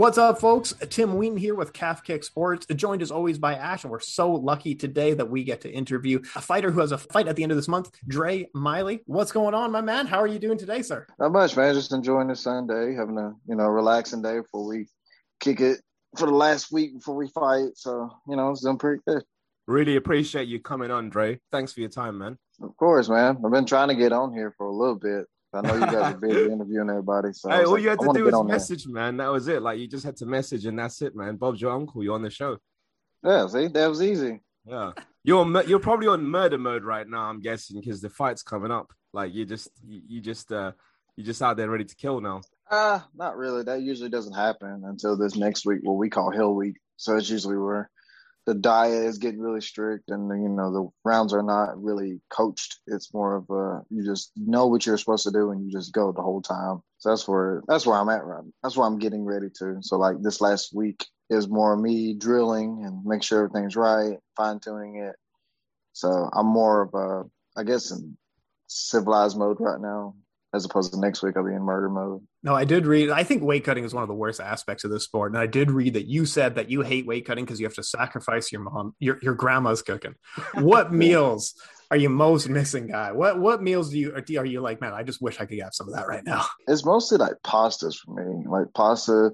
What's up, folks? Tim Wheaton here with Calf Kick Sports, joined as always by Ash, and we're so lucky today that we get to interview a fighter who has a fight at the end of this month, Dre Miley. What's going on, my man? How are you doing today, sir? Not much, man. Just enjoying this Sunday, having a you know relaxing day before we kick it for the last week before we fight. So you know, it's doing pretty good. Really appreciate you coming on, Dre. Thanks for your time, man. Of course, man. I've been trying to get on here for a little bit. I know you guys are busy interviewing everybody. So hey, all like, you had to do was message, there. man. That was it. Like you just had to message, and that's it, man. Bob's your uncle. You're on the show. Yeah, see, that was easy. Yeah, you're you're probably on murder mode right now. I'm guessing because the fight's coming up. Like you just you, you just uh you just out there ready to kill now. Uh not really. That usually doesn't happen until this next week, what we call Kill Week. So it's usually where the diet is getting really strict and you know the rounds are not really coached. It's more of a you just know what you're supposed to do and you just go the whole time. So that's where that's where i'm at right that's where i'm getting ready to. So like this last week is more me drilling and make sure everything's right fine-tuning it. So i'm more of a i guess in civilized mode right now as opposed to next week I'll be in murder mode. No, I did read. I think weight cutting is one of the worst aspects of this sport, and I did read that you said that you hate weight cutting because you have to sacrifice your mom, your your grandma's cooking. What meals are you most missing, guy? What what meals do you are you like? Man, I just wish I could have some of that right now. It's mostly like pastas for me, like pasta.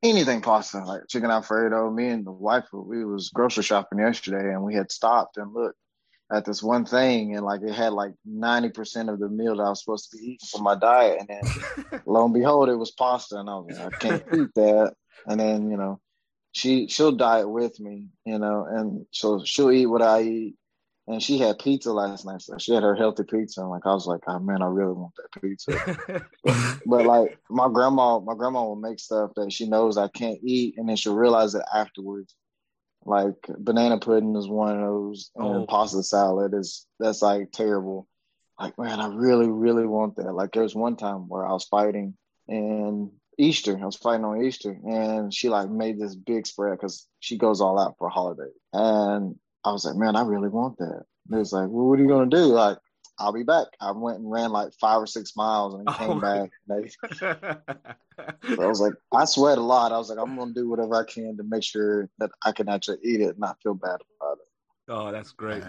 Anything pasta, like chicken alfredo. Me and the wife, we was grocery shopping yesterday, and we had stopped and looked at this one thing and like it had like 90% of the meal that I was supposed to be eating for my diet. And then lo and behold, it was pasta. And I was like, I can't eat that. And then, you know, she, she'll diet with me, you know, and so she'll eat what I eat. And she had pizza last night. So she had her healthy pizza. And like, I was like, oh man, I really want that pizza. but, but like my grandma, my grandma will make stuff that she knows I can't eat. And then she'll realize it afterwards. Like banana pudding is one of those, and oh. pasta salad is that's like terrible. Like man, I really, really want that. Like there was one time where I was fighting and Easter. I was fighting on Easter, and she like made this big spread because she goes all out for a holiday. And I was like, man, I really want that. And it was like, well, what are you gonna do? Like, I'll be back. I went and ran like five or six miles and oh came oh back. so I was like, I sweat a lot. I was like, I'm gonna do whatever I can to make sure that I can actually eat it and not feel bad about it. Oh, that's great.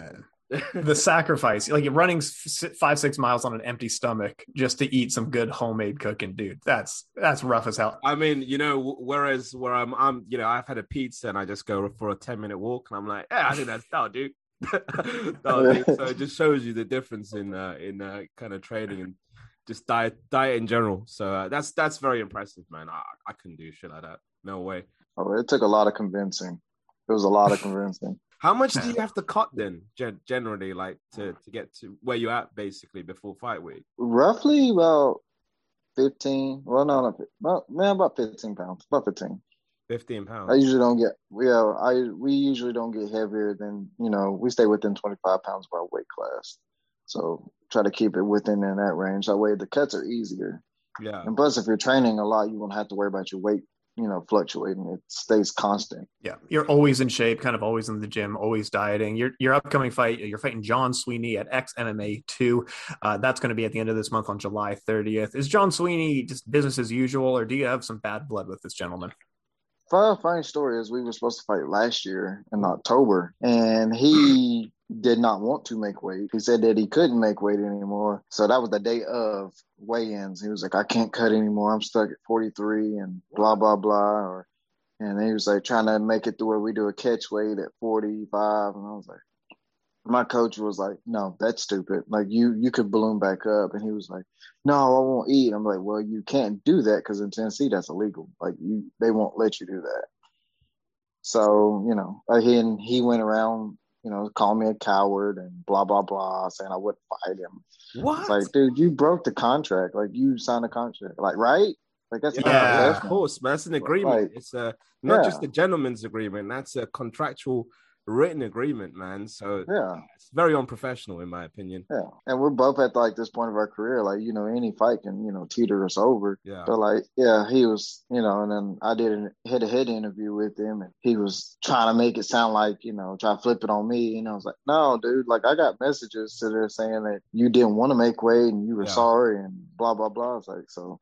the sacrifice, like running five six miles on an empty stomach just to eat some good homemade cooking, dude. That's that's rough as hell. I mean, you know, whereas where I'm, I'm, you know, I've had a pizza and I just go for a ten minute walk and I'm like, yeah, I think that's that'll do. no, so it just shows you the difference in uh, in uh, kind of training and just diet diet in general. So uh, that's that's very impressive, man. I, I couldn't do shit like that. No way. Oh, it took a lot of convincing. It was a lot of convincing. How much do you have to cut then, generally, like to, to get to where you're at basically before fight week? Roughly about fifteen. Well, no, no, about, man, about fifteen pounds. About fifteen. Fifteen pounds. I usually don't get. Yeah, I we usually don't get heavier than you know. We stay within twenty five pounds of our weight class, so try to keep it within in that range. That way, the cuts are easier. Yeah. And plus, if you're training a lot, you won't have to worry about your weight you know fluctuating it stays constant yeah you're always in shape kind of always in the gym always dieting your your upcoming fight you're fighting john sweeney at x mma 2 uh, that's going to be at the end of this month on july 30th is john sweeney just business as usual or do you have some bad blood with this gentleman Fun, funny story is we were supposed to fight last year in October, and he did not want to make weight. He said that he couldn't make weight anymore. So that was the day of weigh-ins. He was like, I can't cut anymore. I'm stuck at 43 and blah, blah, blah. Or, and he was like trying to make it to where we do a catch weight at 45. And I was like, my coach was like, "No, that's stupid. Like you, you could balloon back up." And he was like, "No, I won't eat." I'm like, "Well, you can't do that because in Tennessee that's illegal. Like you, they won't let you do that." So you know, uh, he and he went around, you know, calling me a coward and blah blah blah, saying I wouldn't fight him. What? It's like, dude, you broke the contract. Like you signed a contract. Like, right? Like that's yeah, of course, man. That's an agreement. Like, it's a not yeah. just a gentleman's agreement. That's a contractual written agreement, man. So yeah, it's very unprofessional in my opinion. Yeah, and we're both at like this point of our career, like you know, any fight can you know teeter us over. Yeah. But like, yeah, he was, you know, and then I did a head-to-head interview with him, and he was trying to make it sound like you know, try to flip it on me, and I was like, no, dude, like I got messages to there saying that you didn't want to make weight and you were yeah. sorry and blah blah blah. It's like so.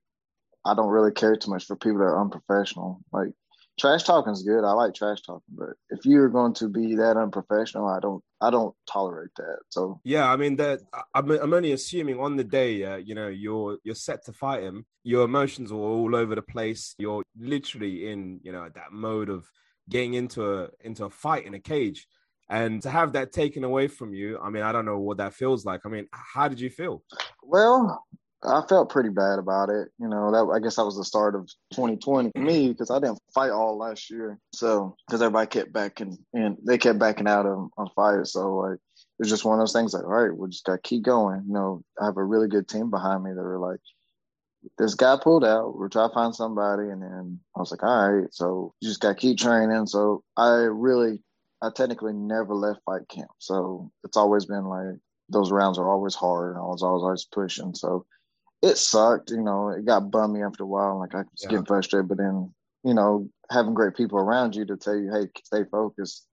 I don't really care too much for people that are unprofessional. Like trash talking is good. I like trash talking, but if you're going to be that unprofessional, I don't I don't tolerate that. So yeah, I mean that I'm I'm only assuming on the day, uh, you know, you're you're set to fight him. Your emotions are all over the place. You're literally in you know that mode of getting into a into a fight in a cage. And to have that taken away from you, I mean, I don't know what that feels like. I mean, how did you feel? Well, I felt pretty bad about it. You know, that I guess that was the start of 2020 for me mm-hmm. because I didn't fight all last year. So because everybody kept backing and they kept backing out on, on fights. So like it was just one of those things like, all right, we just gotta keep going. You know, I have a really good team behind me that were like, this guy pulled out. We're trying to find somebody, and then I was like, all right, so you just gotta keep training. So I really, I technically never left fight camp. So it's always been like those rounds are always hard, and I was always always pushing. So it sucked. You know, it got bummy after a while. Like I was yeah. getting frustrated, but then you know, having great people around you to tell you, hey, stay focused.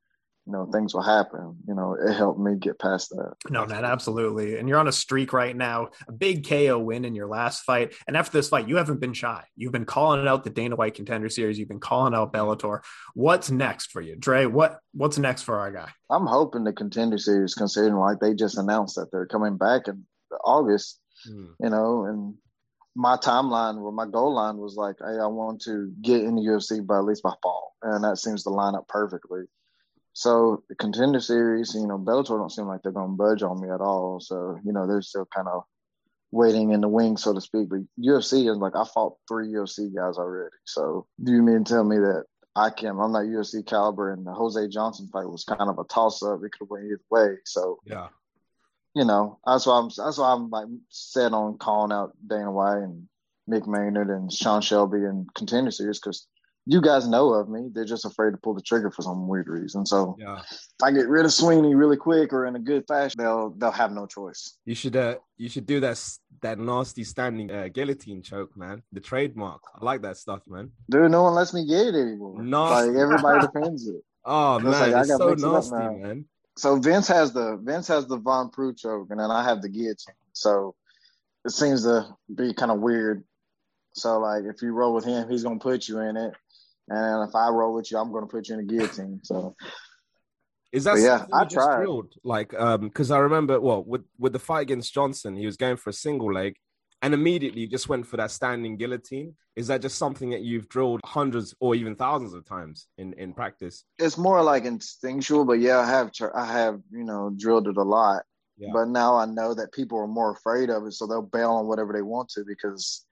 You know, things will happen. You know, it helped me get past that. No, man, absolutely. And you're on a streak right now. A big KO win in your last fight. And after this fight, you haven't been shy. You've been calling out the Dana White Contender Series. You've been calling out Bellator. What's next for you, Dre? What What's next for our guy? I'm hoping the Contender Series, considering like they just announced that they're coming back in August mm. you know, and my timeline or my goal line was like, hey, I want to get in the UFC by at least by fall, and that seems to line up perfectly. So the contender series, you know, Bellator don't seem like they're going to budge on me at all. So you know, they're still kind of waiting in the wings, so to speak. But UFC is like I fought three UFC guys already. So do you mean tell me that I can? I'm not UFC caliber, and the Jose Johnson fight was kind of a toss up. It could have went either way. So yeah, you know, that's why I'm that's why I'm like set on calling out Dana White and Mick Maynard and Sean Shelby and Contender Series because you guys know of me. They're just afraid to pull the trigger for some weird reason. So yeah. if I get rid of Sweeney really quick or in a good fashion, they'll they'll have no choice. You should uh you should do that that nasty standing uh, guillotine choke, man. The trademark. I like that stuff, man. Dude, no one lets me get it anymore. Nasty. Like everybody defends it. Oh man, like, it's so nasty, man so Vince has the Vince has the Von Preux choke, and then I have the guillotine. So it seems to be kind of weird. So like, if you roll with him, he's gonna put you in it, and if I roll with you, I'm gonna put you in the guillotine. So is that yeah? I tried. Drilled? Like, um, because I remember, well, with with the fight against Johnson, he was going for a single leg, and immediately just went for that standing guillotine. Is that just something that you've drilled hundreds or even thousands of times in, in practice? It's more like instinctual, but yeah, I have I have you know drilled it a lot. Yeah. But now I know that people are more afraid of it, so they'll bail on whatever they want to because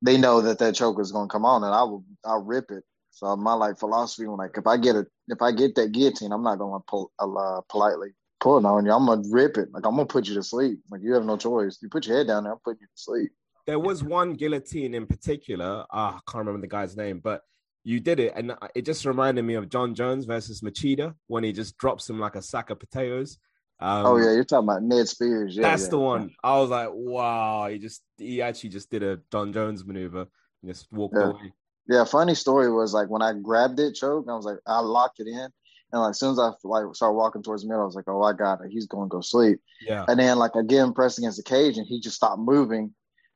they know that that choke is going to come on, and I will I'll rip it. So my like philosophy, when like if I get it, if I get that guillotine, I'm not going to pull uh, politely pulling on you. I'm gonna rip it. Like I'm gonna put you to sleep. Like you have no choice. You put your head down there, I'm putting you to sleep. There was one guillotine in particular. Ah, I can't remember the guy's name, but you did it, and it just reminded me of Jon Jones versus Machida when he just drops him like a sack of potatoes. Um, oh yeah, you're talking about Ned Spears. Yeah, that's yeah. the one. I was like, wow, he just he actually just did a Jon Jones maneuver and just walked yeah. away. Yeah, funny story was like when I grabbed it, choke, I was like, I locked it in, and like as soon as I like started walking towards the middle, I was like, "Oh, I got it. He's going to go sleep." Yeah. And then like again, pressed against the cage, and he just stopped moving.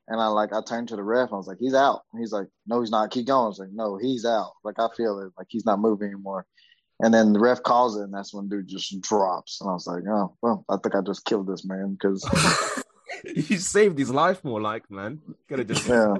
And I like I turned to the ref. I was like, "He's out." And he's like, "No, he's not. Keep going." I was like, "No, he's out." Like I feel it. Like he's not moving anymore. And then the ref calls it, and that's when dude just drops. And I was like, "Oh, well, I think I just killed this man because you saved his life more. Like man, could have just yeah."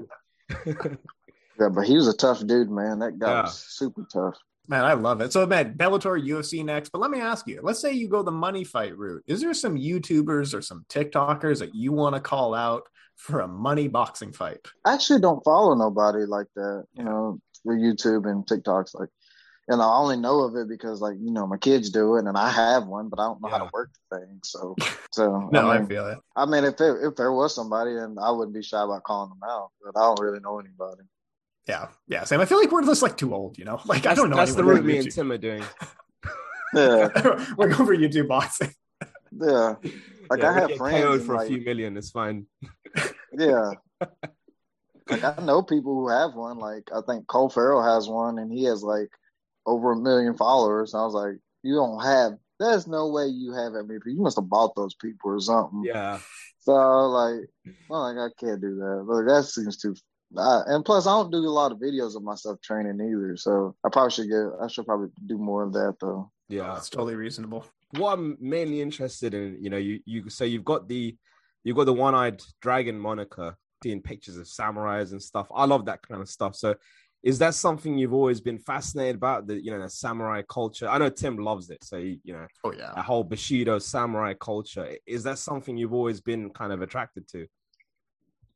yeah, but he was a tough dude, man. That guy yeah. was super tough. Man, I love it. So, man, Bellator, UFC next. But let me ask you: Let's say you go the money fight route. Is there some YouTubers or some TikTokers that you want to call out for a money boxing fight? I actually don't follow nobody like that. You know, for YouTube and TikToks. Like, and I only know of it because, like, you know, my kids do it, and I have one, but I don't know yeah. how to work the thing. So, so no, I, mean, I feel it. I mean, if there, if there was somebody, and I wouldn't be shy about calling them out, but I don't really know anybody. Yeah, yeah, Sam. I feel like we're just like too old, you know. Like I don't know. That's the route me and Tim are doing. yeah, we're going for YouTube boxing. Yeah, like yeah, I have friends for like, a few million. It's fine. yeah, like I know people who have one. Like I think Cole Farrell has one, and he has like over a million followers. And I was like, you don't have. There's no way you have that many people. You must have bought those people or something. Yeah. So like, well, like I can't do that. But that seems too I, and plus, I don't do a lot of videos of myself training either. So I probably should get. I should probably do more of that though. Yeah, it's totally reasonable. What I'm mainly interested in, you know, you you so you've got the you've got the one-eyed dragon moniker, seeing pictures of samurais and stuff. I love that kind of stuff. So is that something you've always been fascinated about the you know the samurai culture i know tim loves it so you know oh yeah a whole bushido samurai culture is that something you've always been kind of attracted to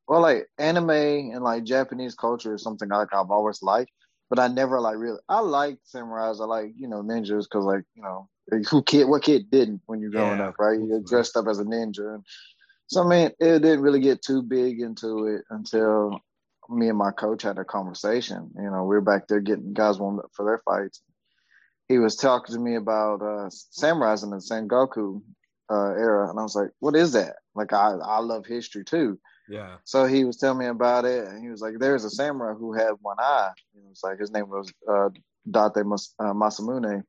well like anime and like japanese culture is something like i've always liked but i never like really i like samurais i like you know ninjas because like you know who kid what kid didn't when you're growing yeah. up right you're dressed up as a ninja and so i mean it didn't really get too big into it until me and my coach had a conversation. You know, we were back there getting guys warmed up for their fights. He was talking to me about uh, samurais in the Sengoku uh, era, and I was like, "What is that?" Like, I I love history too. Yeah. So he was telling me about it, and he was like, "There's a samurai who had one eye." It was like his name was uh, Date Mas- uh, Masamune,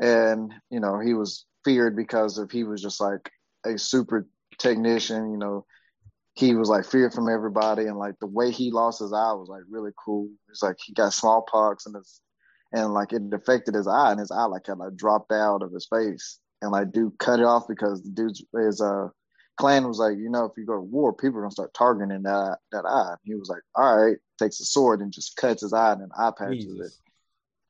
and you know he was feared because if he was just like a super technician. You know, he was like feared from everybody and like the way he lost his eye was like really cool. It's like he got smallpox and his and like it affected his eye and his eye like had like dropped out of his face and like dude cut it off because the dude's his uh clan was like, you know, if you go to war, people are gonna start targeting that that eye. He was like, all right, takes a sword and just cuts his eye and an eye patches Jesus. it.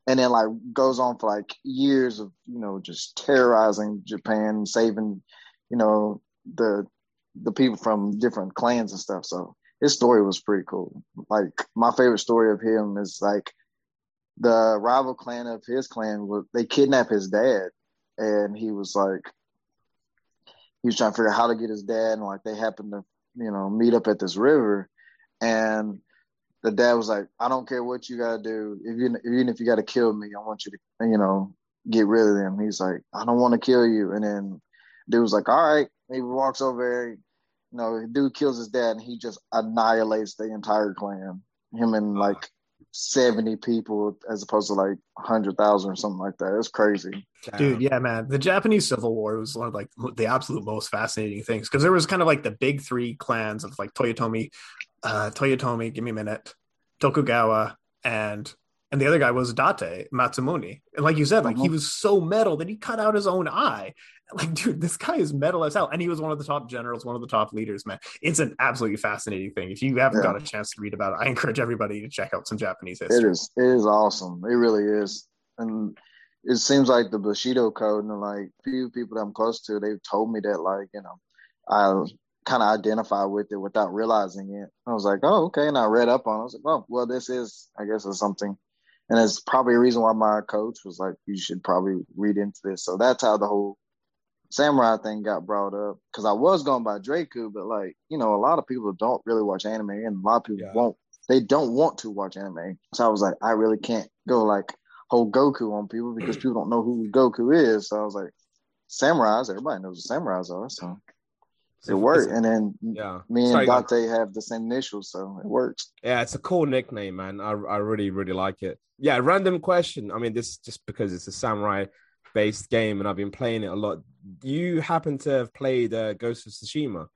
And then like goes on for like years of, you know, just terrorizing Japan, saving, you know, the the people from different clans and stuff. So his story was pretty cool. Like my favorite story of him is like the rival clan of his clan was they kidnapped his dad and he was like he was trying to figure out how to get his dad and like they happened to you know meet up at this river. And the dad was like i don't care what you gotta do. If you even if you gotta kill me i want you to you know get rid of them. He's like i don't want to kill you. And then dude was like all right. He walks over, there, you know, dude kills his dad, and he just annihilates the entire clan. Him and like seventy people, as opposed to like hundred thousand or something like that. It's crazy, dude. Yeah, man. The Japanese Civil War was one of like the absolute most fascinating things because there was kind of like the big three clans of like Toyotomi, uh, Toyotomi. Give me a minute, Tokugawa, and and the other guy was Date Masamune. And like you said, like he uh-huh. was so metal that he cut out his own eye. Like, dude, this guy is metal as hell. And he was one of the top generals, one of the top leaders, man. It's an absolutely fascinating thing. If you haven't yeah. got a chance to read about it, I encourage everybody to check out some Japanese history. It is it is awesome. It really is. And it seems like the Bushido code and like few people that I'm close to, they've told me that like, you know, I kind of identify with it without realizing it. I was like, oh, okay. And I read up on it. I was like, oh, well, this is, I guess, is something. And it's probably a reason why my coach was like, you should probably read into this. So that's how the whole samurai thing got brought up because I was going by Draku, but like you know, a lot of people don't really watch anime, and a lot of people yeah. won't. They don't want to watch anime. So I was like, I really can't go like whole Goku on people because people don't know who Goku is. So I was like, samurais. Everybody knows what samurais are. So it worked. And then yeah. me and Sorry, Dante have the same initials, so it works. Yeah, it's a cool nickname, man. I I really really like it. Yeah, random question. I mean, this is just because it's a samurai based game and I've been playing it a lot. You happen to have played uh, Ghost of Tsushima?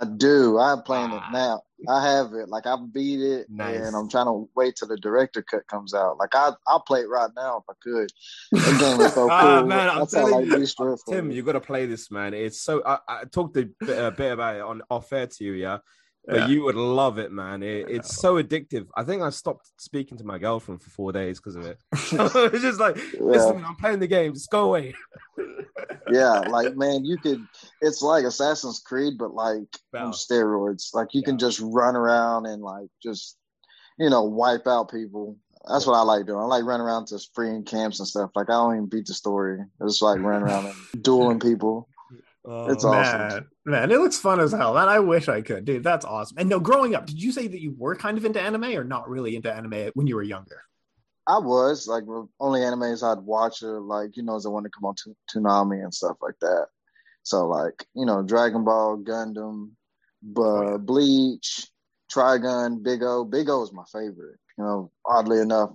I do. I'm playing ah. it now. I have it. Like I beat it, nice. and I'm trying to wait till the director cut comes out. Like I, I'll play it right now if I could. The game is so ah, cool. ah, man, I'm telling like you, Tim, you got to play this, man. It's so. I, I talked a bit, a bit about it on off air to you, yeah but yeah. you would love it, man. It, it's so addictive. I think I stopped speaking to my girlfriend for four days because of it. it's just like, listen, yeah. I'm playing the game. Just go away. yeah, like man, you could. It's like Assassin's Creed, but like on steroids. Like you yeah. can just run around and like just, you know, wipe out people. That's what I like doing. I like running around to freeing camps and stuff. Like I don't even beat the story. It's like running around and dueling people. Oh, it's awesome. Man, man, it looks fun as hell. Man, I wish I could, dude. That's awesome. And no, growing up, did you say that you were kind of into anime or not really into anime when you were younger? I was like only animes I'd watch are like you know the one to come on to Toonami and stuff like that. So like you know Dragon Ball, Gundam, but oh. Bleach, Trigun, Big O. Big O is my favorite. You know, oddly enough,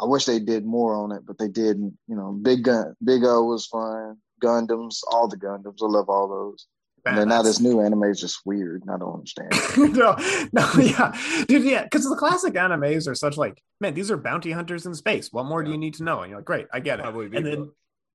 I wish they did more on it, but they didn't. You know, Big Gun, Big O was fun. Gundams, all the Gundams. I love all those. and then now this new anime is just weird. I don't understand. no, no, yeah, dude, yeah, because the classic animes are such like, man, these are bounty hunters in space. What more yeah. do you need to know? And you're like, great, I get it. Cowboy and then,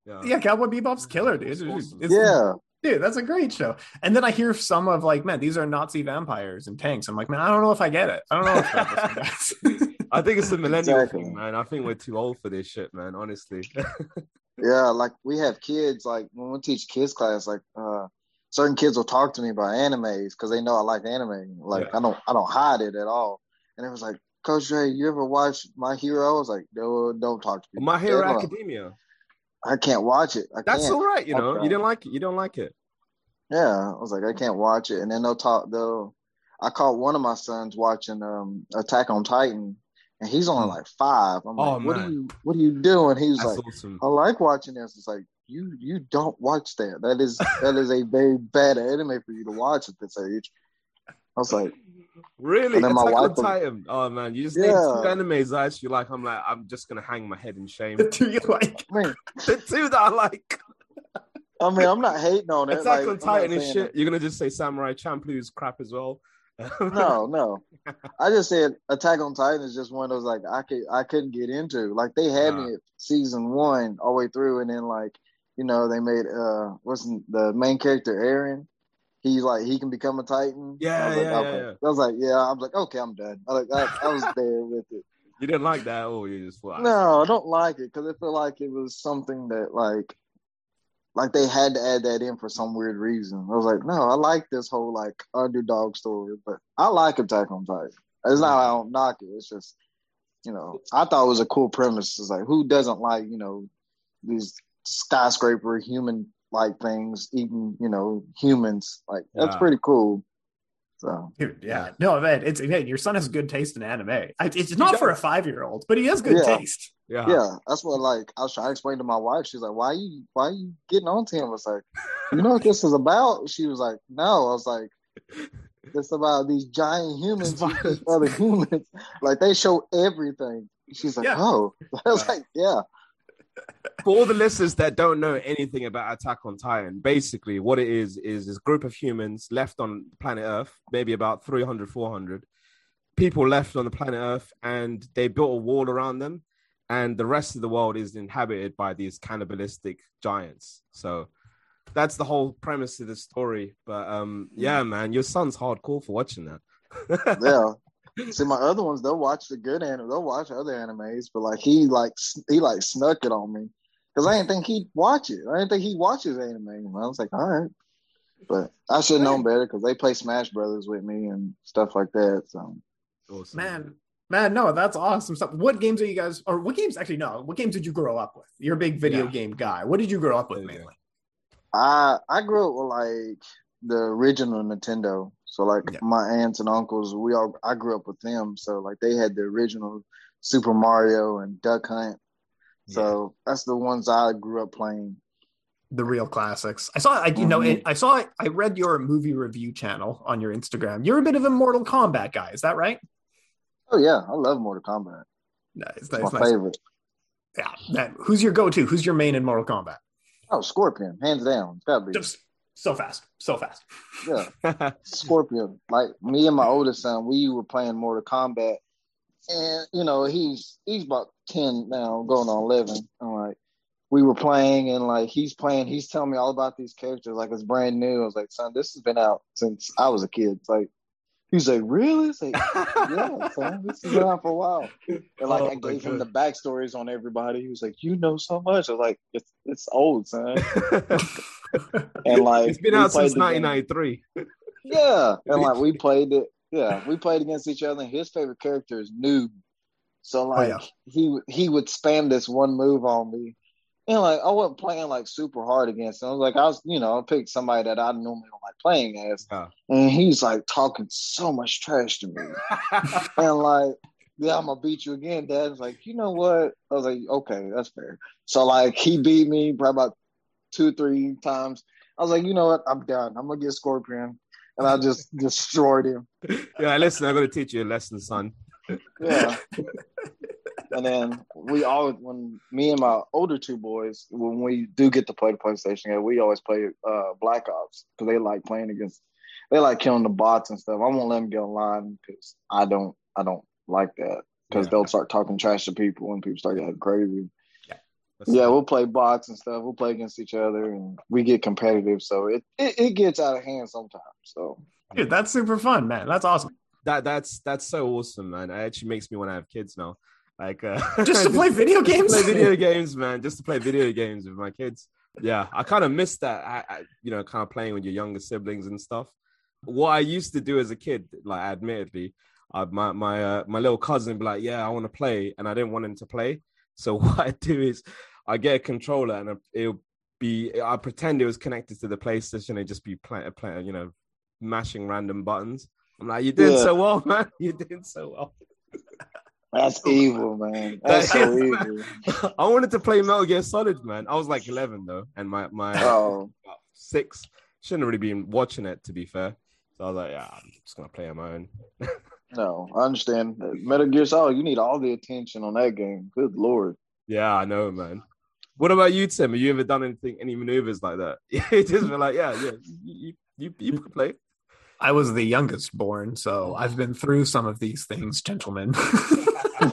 yeah. yeah, Cowboy Bebop's killer, dude. It's, awesome. it's, yeah, dude, that's a great show. And then I hear some of like, man, these are Nazi vampires and tanks. I'm like, man, I don't know if I get it. I don't know if I think it's a millennial exactly. thing, man. I think we're too old for this shit, man. Honestly. yeah, like we have kids. Like when we teach kids class, like uh certain kids will talk to me about animes because they know I like anime. Like yeah. I don't, I don't hide it at all. And it was like, Coach Dre, you ever watch My Hero? I was like, no, don't talk to me. My Hero Academia. I can't watch it. I That's can't. all right. You know, you didn't like it. You don't like it. Yeah, I was like, I can't watch it. And then they'll talk. They'll. I caught one of my sons watching um Attack on Titan, and he's only like five. I'm oh, like, oh, what are you, what are you doing? He's That's like, awesome. I like watching this. It's like you, you don't watch that. That is that is a very bad anime for you to watch at this age. I was like, Really? And then my wife on Titan. Oh man, you just yeah. named two animes I actually like. I'm like, I'm just gonna hang my head in shame. The two you like? Man. the two that I like. I mean, I'm not hating on it. Attack like, on Titan is shit. It. You're gonna just say Samurai Champloo's crap as well. No, no. I just said Attack on Titan is just one of those like I could I couldn't get into. Like they had me at season one all the way through, and then like you know they made uh what's the main character Eren. he's like he can become a Titan. Yeah, I was yeah, like, okay. yeah, I was like, yeah. I was like, okay, I'm done. I like, I, I was there with it. You didn't like that, or you just fly? No, I don't like it because I feel like it was something that like, like they had to add that in for some weird reason. I was like, no, I like this whole like underdog story, but I like Attack on Titan. It's not I don't knock it. It's just, you know, I thought it was a cool premise. It's like who doesn't like you know these skyscraper human like things, eating, you know, humans. Like that's pretty cool. So Dude, yeah, no, man, it's hey, your son has good taste in anime. It's not for a five year old, but he has good yeah. taste. Yeah, yeah, that's what like I was trying to explain to my wife. She's like, "Why are you, why are you getting on to him?" I was like, "You know what this is about?" She was like, "No." I was like, "It's about these giant humans, other humans. Like they show everything." She's like, yeah. "Oh," I was like, "Yeah." For all the listeners that don't know anything about Attack on Titan, basically what it is is this group of humans left on planet Earth, maybe about 300, 400 people left on the planet Earth, and they built a wall around them, and the rest of the world is inhabited by these cannibalistic giants. So that's the whole premise of the story. But um, yeah, man, your son's hardcore for watching that. yeah, See, my other ones, they'll watch the good anime, they'll watch other animes, but like he like he like snuck it on me because I didn't think he'd watch it. I didn't think he watches anime. I was like, all right, but I should have known better because they play Smash Brothers with me and stuff like that. So, awesome. man, man, no, that's awesome stuff. What games are you guys, or what games? Actually, no, what games did you grow up with? You're a big video yeah. game guy. What did you grow up with mainly? I I grew up with like the original Nintendo. So like yeah. my aunts and uncles, we all I grew up with them. So like they had the original Super Mario and Duck Hunt. So yeah. that's the ones I grew up playing. The real classics. I saw, I you know, mm-hmm. I saw, I read your movie review channel on your Instagram. You're a bit of a Mortal Kombat guy, is that right? Oh yeah, I love Mortal Kombat. Nice, nice, my nice. favorite. Yeah, that, who's your go-to? Who's your main in Mortal Kombat? Oh, Scorpion, hands down. It's gotta be. Just so fast, so fast. Yeah, Scorpion. Like me and my oldest son, we were playing Mortal Kombat, and you know he's he's about ten now, going on eleven. I'm like, we were playing, and like he's playing, he's telling me all about these characters, like it's brand new. I was like, son, this has been out since I was a kid. It's like He's like, really? It's like, yeah, son, this has been out for a while. And like, oh, I gave him the backstories on everybody. He was like, you know so much. I was like, it's it's old, son. and like, it's been out since 1993. Yeah, and like we played it. Yeah, we played against each other. And his favorite character is Noob. So like, oh, yeah. he he would spam this one move on me, and like I wasn't playing like super hard against him. I was like I was, you know, I picked somebody that I normally don't like playing as, yeah. and he's like talking so much trash to me, and like, yeah, I'm gonna beat you again, Dad. was like, you know what? I was like, okay, that's fair. So like he beat me probably about two, three times. I was like, you know what? I'm done. I'm gonna get Scorpion, and I just destroyed him. Yeah, listen, I'm gonna teach you a lesson, son. yeah. and then we all when me and my older two boys when we do get to play the PlayStation, game, we always play uh, Black Ops because they like playing against they like killing the bots and stuff. I won't let them get online because I don't I don't like that because yeah. they'll start talking trash to people and people start getting crazy. Yeah, yeah, we'll play bots and stuff. We'll play against each other and we get competitive. So it, it, it gets out of hand sometimes. So dude, that's super fun, man. That's awesome. That that's that's so awesome, man. It actually makes me want to have kids now. Like uh, just to play video games, play video games, man. Just to play video games with my kids. Yeah, I kind of miss that. I, I, you know, kind of playing with your younger siblings and stuff. What I used to do as a kid, like admittedly, uh, my my uh, my little cousin be like, "Yeah, I want to play," and I didn't want him to play. So what I do is I get a controller and it'll be I pretend it was connected to the PlayStation and just be playing, play, you know, mashing random buttons. I'm like, "You did yeah. so well, man. You did so well." That's evil, man. That's so evil. I wanted to play Metal Gear Solid, man. I was like 11 though, and my my oh. six shouldn't have really been watching it to be fair. So I was like, yeah, I'm just gonna play on my own. no, I understand. Metal Gear Solid, you need all the attention on that game. Good lord. Yeah, I know, man. What about you, Tim? Have you ever done anything, any maneuvers like that? it just been like, yeah, yeah, you, you, you, you play. I was the youngest born, so I've been through some of these things, gentlemen.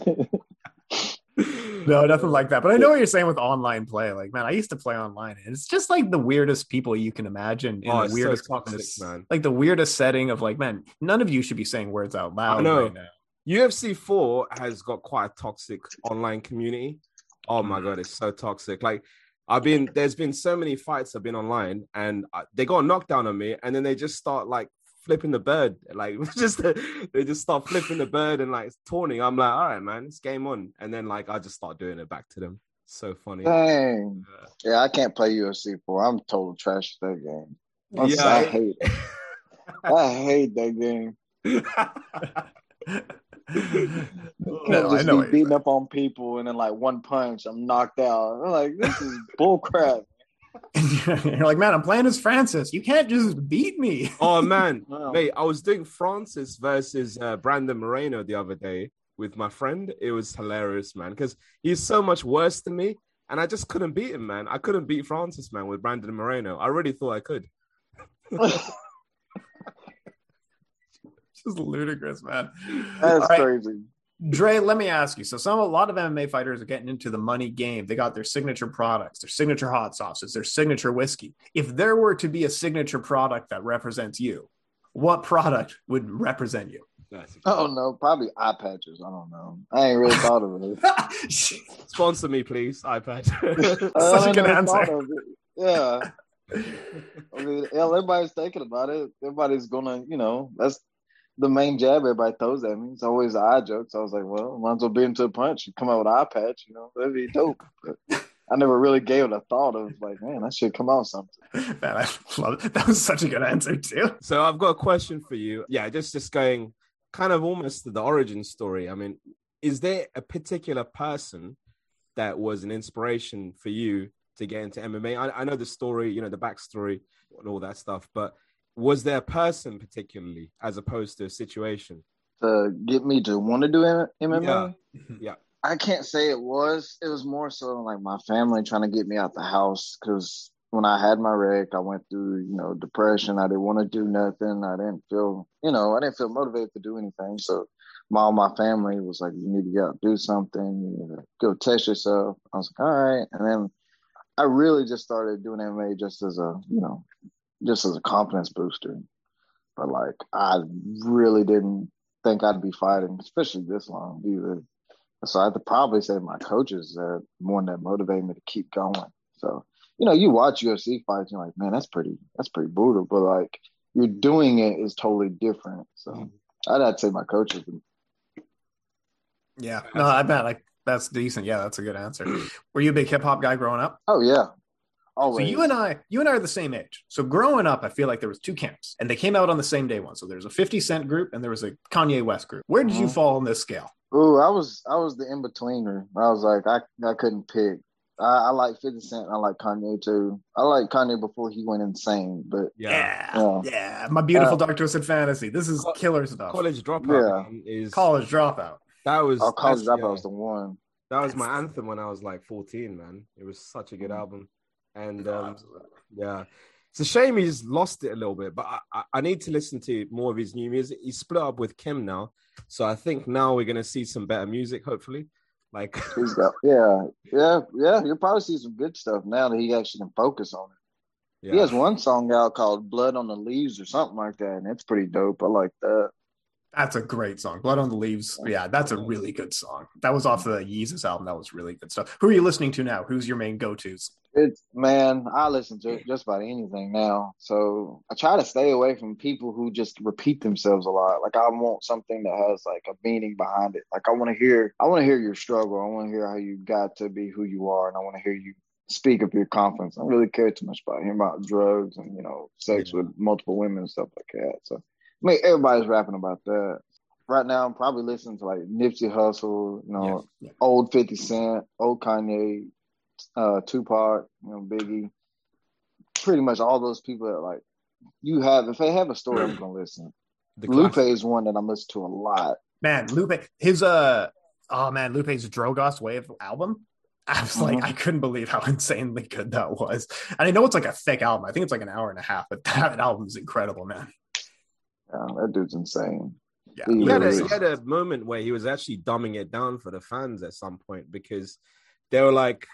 no, nothing like that. But I know what you're saying with online play. Like, man, I used to play online, and it's just like the weirdest people you can imagine in oh, the weirdest, so toxic, man. like the weirdest setting of like, man, none of you should be saying words out loud. I know. Right now. UFC four has got quite a toxic online community. Oh my mm. god, it's so toxic. Like, I've been there's been so many fights I've been online, and I, they got a knockdown on me, and then they just start like flipping the bird. Like just they just start flipping the bird and like taunting. I'm like, all right, man, it's game on. And then like I just start doing it back to them. So funny. Dang. Yeah, yeah I can't play UFC four. I'm total trash at that game. I'm yeah, I hate it. I hate that game. no, just I know be beating up on people and then like one punch, I'm knocked out. I'm like, this is bull crap. You're like, man, I'm playing as Francis. You can't just beat me. oh man, wow. mate, I was doing Francis versus uh, Brandon Moreno the other day with my friend. It was hilarious, man, because he's so much worse than me, and I just couldn't beat him, man. I couldn't beat Francis, man, with Brandon Moreno. I really thought I could. just ludicrous, man. That's right. crazy. Dre, let me ask you. So, some a lot of MMA fighters are getting into the money game. They got their signature products, their signature hot sauces, their signature whiskey. If there were to be a signature product that represents you, what product would represent you? Oh no, probably eye patches. I don't know. I ain't really thought of it. Sponsor me, please, eye patch. Such a good answer. Yeah. I mean, everybody's thinking about it. Everybody's gonna, you know, that's the main jab everybody throws at me. It's always the eye jokes. I was like, well, might as well be into a punch and come out with an eye patch, you know, that'd be dope. But I never really gave it a thought of like, man, I should come out something. Man, I love it. That was such a good answer too. So I've got a question for you. Yeah, just just going kind of almost to the origin story. I mean, is there a particular person that was an inspiration for you to get into MMA? I, I know the story, you know, the backstory and all that stuff, but was there a person particularly as opposed to a situation to get me to want to do MMA? Yeah. Mm-hmm. yeah. I can't say it was. It was more so like my family trying to get me out the house because when I had my wreck, I went through, you know, depression. I didn't want to do nothing. I didn't feel, you know, I didn't feel motivated to do anything. So my my family was like, you need to get out, do something, you need to go test yourself. I was like, all right. And then I really just started doing MMA just as a, you know, just as a confidence booster. But like, I really didn't think I'd be fighting, especially this long either. So I have to probably say my coaches that more than that motivated me to keep going. So you know, you watch UFC fights, you're like, man, that's pretty, that's pretty brutal. But like, you're doing it is totally different. So mm-hmm. I'd, I'd say my coaches. Yeah, no, I bet like that's decent. Yeah, that's a good answer. Were you a big hip hop guy growing up? Oh yeah, Always. So you and I, you and I are the same age. So growing up, I feel like there was two camps, and they came out on the same day one. So there was a Fifty Cent group, and there was a Kanye West group. Where did mm-hmm. you fall on this scale? Ooh, I was I was the in betweener. I was like I I couldn't pick. I, I like Fifty Cent. I like Kanye too. I like Kanye before he went insane. But yeah, yeah, yeah. my beautiful uh, Dark Twisted Fantasy. This is killer stuff. College dropout. Yeah, is college dropout. That was oh, college dropout yeah. was the one. That was my anthem when I was like 14, man. It was such a good Mm. album. And um, yeah, it's a shame he's lost it a little bit, but I, I, need to listen to more of his new music. He's split up with Kim now. So I think now we're going to see some better music, hopefully. Like, yeah, yeah, yeah. You'll probably see some good stuff now that he actually can focus on it. yeah. He has one song out called "Blood on the Leaves" or something like that, and it's pretty dope. I like that. That's a great song. Blood on the Leaves. Yeah, that's a really good song. That was off the Yeezus album. That was really good stuff. Who are you listening to now? Who's your main go-tos? It's man, I listen to just about anything now. So I try to stay away from people who just repeat themselves a lot. Like I want something that has like a meaning behind it. Like I want to hear, I want to hear your struggle. I want to hear how you got to be who you are, and I want to hear you speak of your confidence. I don't really care too much about hearing about drugs and you know sex Yeah. with multiple women and stuff like that. So I mean, everybody's rapping about that. Right now, I'm probably listening to like Nipsey Hussle, you know, Yeah. old 50 Cent, old Kanye, uh, Tupac, you know, Biggie, pretty much all those people that like you have. If they have a story, I'm gonna listen. The Lupe Fiasco. is one that I'm listening to a lot. Man, Lupe, his uh oh man, Lupe's Drogas Wave album. I was like, Mhm. I couldn't believe how insanely good that was. And I know it's like a thick album. I think it's like an hour and a half, but that album is incredible, man. Yeah, that dude's insane. Yeah. He he had, a, he had a moment where he was actually dumbing it down for the fans at some point because they were like,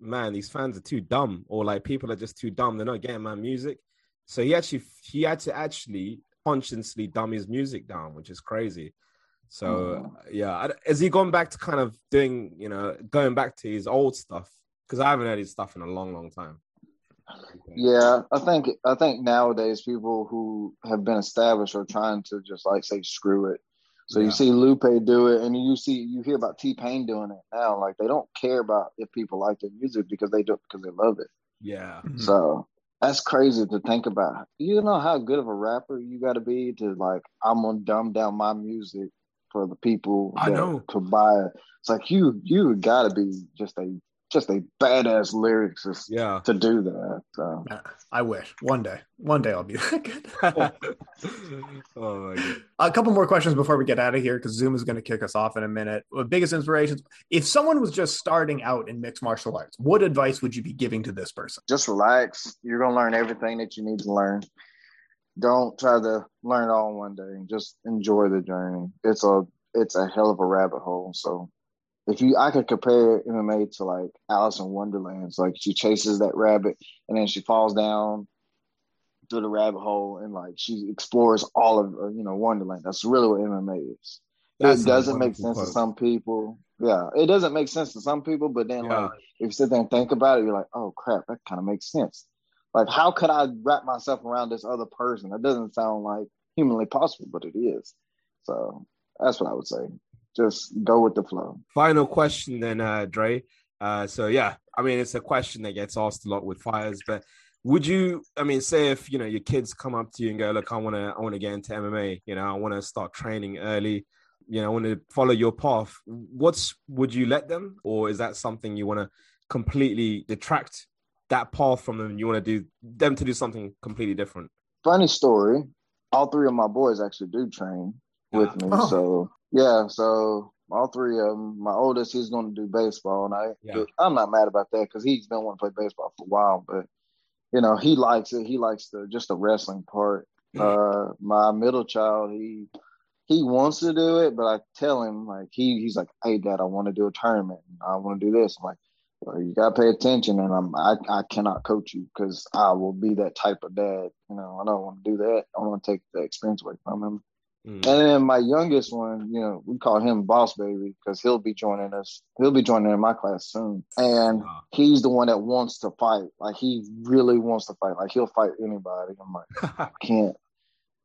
man, these fans are too dumb, or like people are just too dumb. They're not getting my music. So he actually he had to actually consciously dumb his music down, which is crazy. So hmm. yeah, I- has he gone back to kind of doing, you know, going back to his old stuff? Because I haven't heard his stuff in a long, long time. Yeah, I think I think nowadays people who have been established are trying to just like say screw it. So Yeah. you see Lupe do it, and you see you hear about T Pain doing it now. Like they don't care about if people like their music because they do it because they love it. Yeah, Mhm. So that's crazy to think about. You know how good of a rapper you got to be to like I'm gonna dumb down my music for the people I know. to buy it. It's like you you got to be just a just a badass lyricist yeah. to do that. So I wish one day, one day I'll be that good. oh my god. A couple more questions before we get out of here because Zoom is going to kick us off in a minute. Well, biggest inspirations. If someone was just starting out in mixed martial arts, what advice would you be giving to this person? just relax. You're gonna learn everything that you need to learn. Don't try to learn it all in one day. Just enjoy the journey. It's a it's a hell of a rabbit hole. So if you I could compare MMA to like Alice in Wonderland. Like she chases that rabbit and then she falls down through the rabbit hole and like she explores all of uh, you know Wonderland. That's really what MMA is. That's it doesn't make sense to some people. Yeah, it doesn't make sense to some people, but then Yeah. like if you sit there and think about it, you're like, oh crap, that kind of makes sense. Like, how could I wrap myself around this other person? That doesn't sound like humanly possible, but it is. So that's what I would say. Just go with the flow. Final question then, uh, Dre. Uh, so yeah, I mean, it's a question that gets asked a lot with fires, but would you, I mean, say if, you know, your kids come up to you and go, look, I want to, I want to get into MMA, you know, I want to start training early, you know, I want to follow your path. What's, would you let them, or is that something you want to completely detract that path from them? You want to do them to do something completely different? Funny story. All three of my boys actually do train with me. Oh. So yeah, so all three of them. My oldest, he's going to do baseball, and I, Yeah. I'm not mad about that because he's been wanting to play baseball for a while. But you know, he likes it. He likes the just the wrestling part. Uh, my middle child, he he wants to do it, but I tell him like he he's like, "Hey, Dad, I want to do a tournament. I want to do this." I'm like, well, "You gotta pay attention," and I'm I I cannot coach you because I will be that type of dad. You know, I don't want to do that. I want to take the experience away from him. Mm. And then my youngest one, you know, we call him Boss Baby because he'll be joining us. He'll be joining in my class soon, and Wow. he's the one that wants to fight. Like he really wants to fight. Like he'll fight anybody. I'm like, I can't.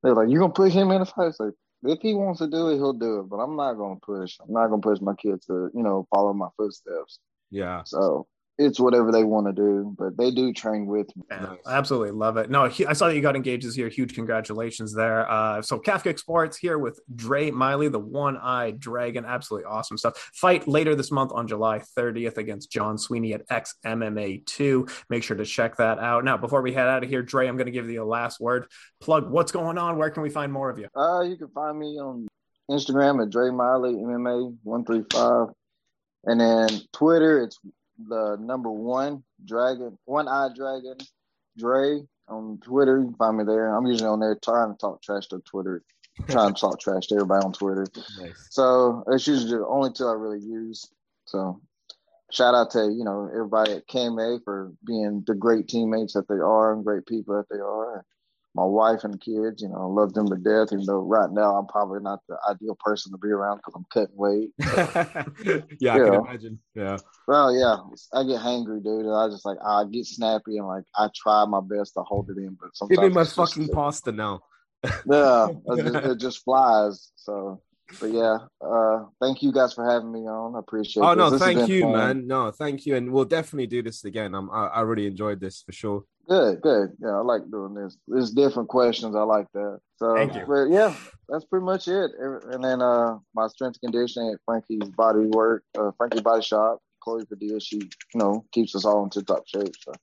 They're like, you gonna put him in a fight? It's like, if he wants to do it, he'll do it. But I'm not gonna push. I'm not gonna push my kids to, you know, follow my footsteps. yeah. So it's whatever they want to do. But they do train with me. I absolutely love it. No, he- I saw that you got engaged this year. Huge congratulations there. Uh, so Calf Kick Sports here with Dre Miley, the one-eyed dragon. Absolutely awesome stuff. Fight later this month on July 30th against John Sweeney at XMMA2. Make sure to check that out. Now, before we head out of here, Dre, I'm going to give you a last word. Plug what's going on. Where can we find more of you? Uh, you can find me on Instagram at Dre Miley MMA one three five. And then Twitter, it's the number one dragon, one eye dragon, Dre on Twitter. You can find me there. I'm usually on there trying to talk trash to Twitter, trying to talk trash to everybody on Twitter. Nice. So it's usually the only two I really use. So shout out to you know everybody at KMA for being the great teammates that they are and great people that they are my wife and kids, you know, I love them to death. Even though right now I'm probably not the ideal person to be around because I'm cutting weight. yeah, I can imagine. Yeah. Well, yeah, I get hangry, dude. And I just like I get snappy and like I try my best to hold it in, but sometimes give me my fucking pasta now. yeah, it just, it just flies. So but yeah, uh, thank you guys for having me on. I appreciate. It. Oh this. no, this thank you, fun. man. No, thank you, and we'll definitely do this again. I'm, I, I really enjoyed this for sure. Good, good. Yeah, I like doing this. There's different questions. I like that. So, thank you. But yeah, that's pretty much it. And then uh, my strength and conditioning at Frankie's Body Work, uh, Frankie Body Shop. Chloe Padilla, she you know keeps us all in tip top shape. So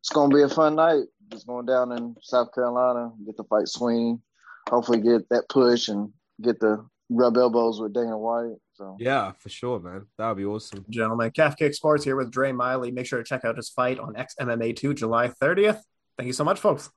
it's gonna be a fun night. Just going down in South Carolina, get the fight swing. Hopefully, get that push and get the rub elbows with Dana White. So yeah, for sure, man. That would be awesome. Gentlemen, Calf Kick Sports here with Dre Miley. Make sure to check out his fight on XMMA2 July 30th. Thank you so much, folks.